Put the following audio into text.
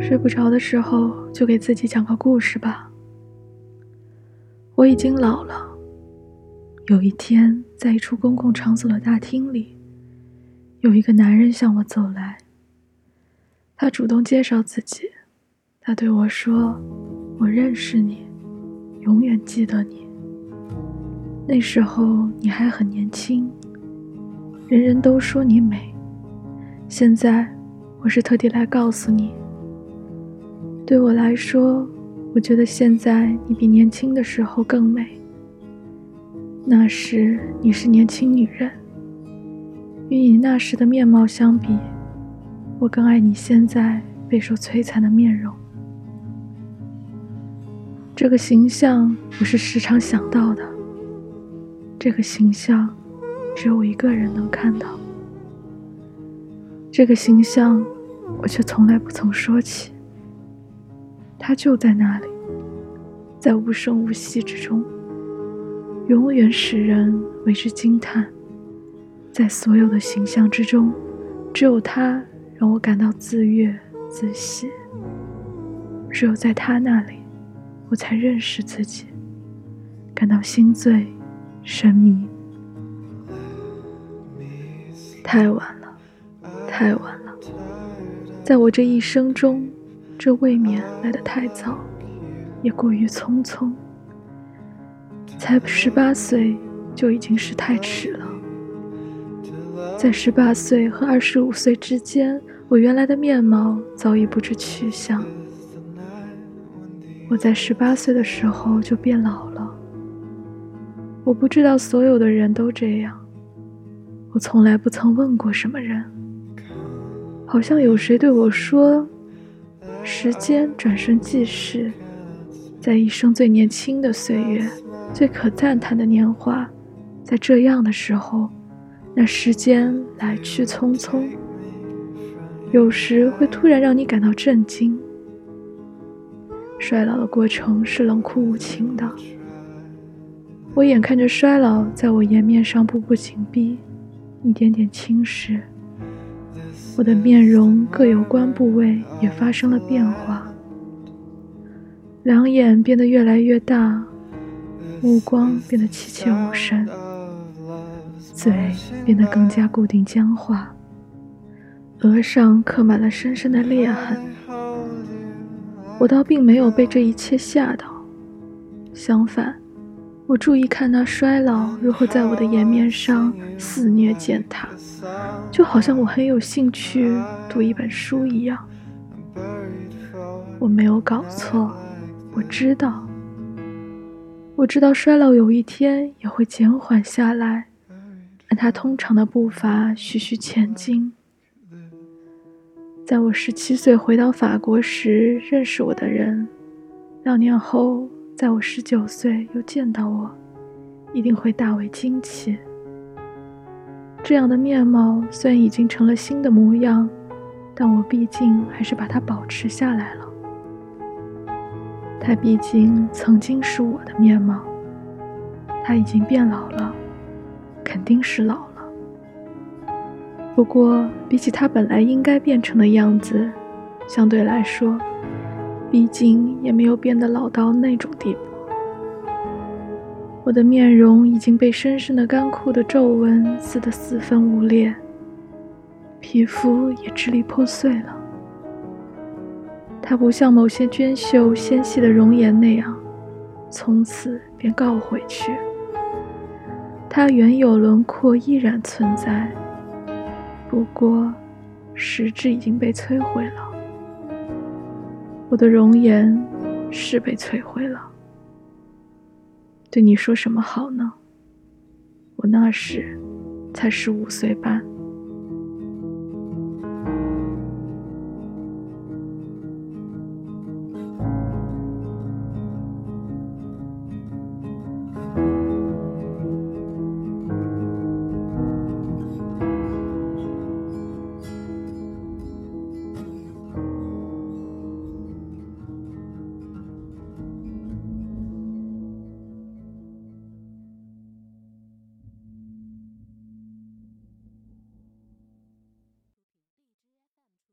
睡不着的时候，就给自己讲个故事吧。我已经老了。有一天，在一处公共场所的大厅里，有一个男人向我走来。他主动介绍自己，他对我说：“我认识你，永远记得你。那时候你还很年轻，人人都说你美。现在，我是特地来告诉你。”对我来说，我觉得现在你比年轻的时候更美。那时你是年轻女人，与你那时的面貌相比，我更爱你现在备受摧残的面容。这个形象我是时常想到的，这个形象只有我一个人能看到，这个形象我却从来不曾说起。它就在那里，在无声无息之中，永远使人为之惊叹。在所有的形象之中，只有它让我感到自悦自喜。只有在他那里，我才认识自己，感到心醉神迷。太晚了，太晚了，在我这一生中。这未免来得太早，也过于匆匆。才十八岁就已经是太迟了。在十八岁和二十五岁之间，我原来的面貌早已不知去向。我在十八岁的时候就变老了。我不知道所有的人都这样。我从来不曾问过什么人。好像有谁对我说。时间转瞬即逝，在一生最年轻的岁月，最可赞叹的年华，在这样的时候，那时间来去匆匆，有时会突然让你感到震惊。衰老的过程是冷酷无情的，我眼看着衰老在我颜面上步步紧逼，一点点侵蚀。我的面容各有关部位也发生了变化，两眼变得越来越大，目光变得凄切无神，嘴变得更加固定僵化，额上刻满了深深的裂痕。我倒并没有被这一切吓到，相反。我注意看那衰老如何在我的颜面上肆虐践踏，就好像我很有兴趣读一本书一样。我没有搞错，我知道，我知道衰老有一天也会减缓下来，按它通常的步伐徐徐前进。在我十七岁回到法国时认识我的人，两年后。在我十九岁又见到我，一定会大为惊奇。这样的面貌虽然已经成了新的模样，但我毕竟还是把它保持下来了。它毕竟曾经是我的面貌，它已经变老了，肯定是老了。不过比起它本来应该变成的样子，相对来说。毕竟也没有变得老到那种地步。我的面容已经被深深的干枯的皱纹撕得四分五裂，皮肤也支离破碎了。它不像某些娟秀纤细的容颜那样，从此便告回去。它原有轮廓依然存在，不过实质已经被摧毁了。我的容颜是被摧毁了。对你说什么好呢？我那时才十五岁半。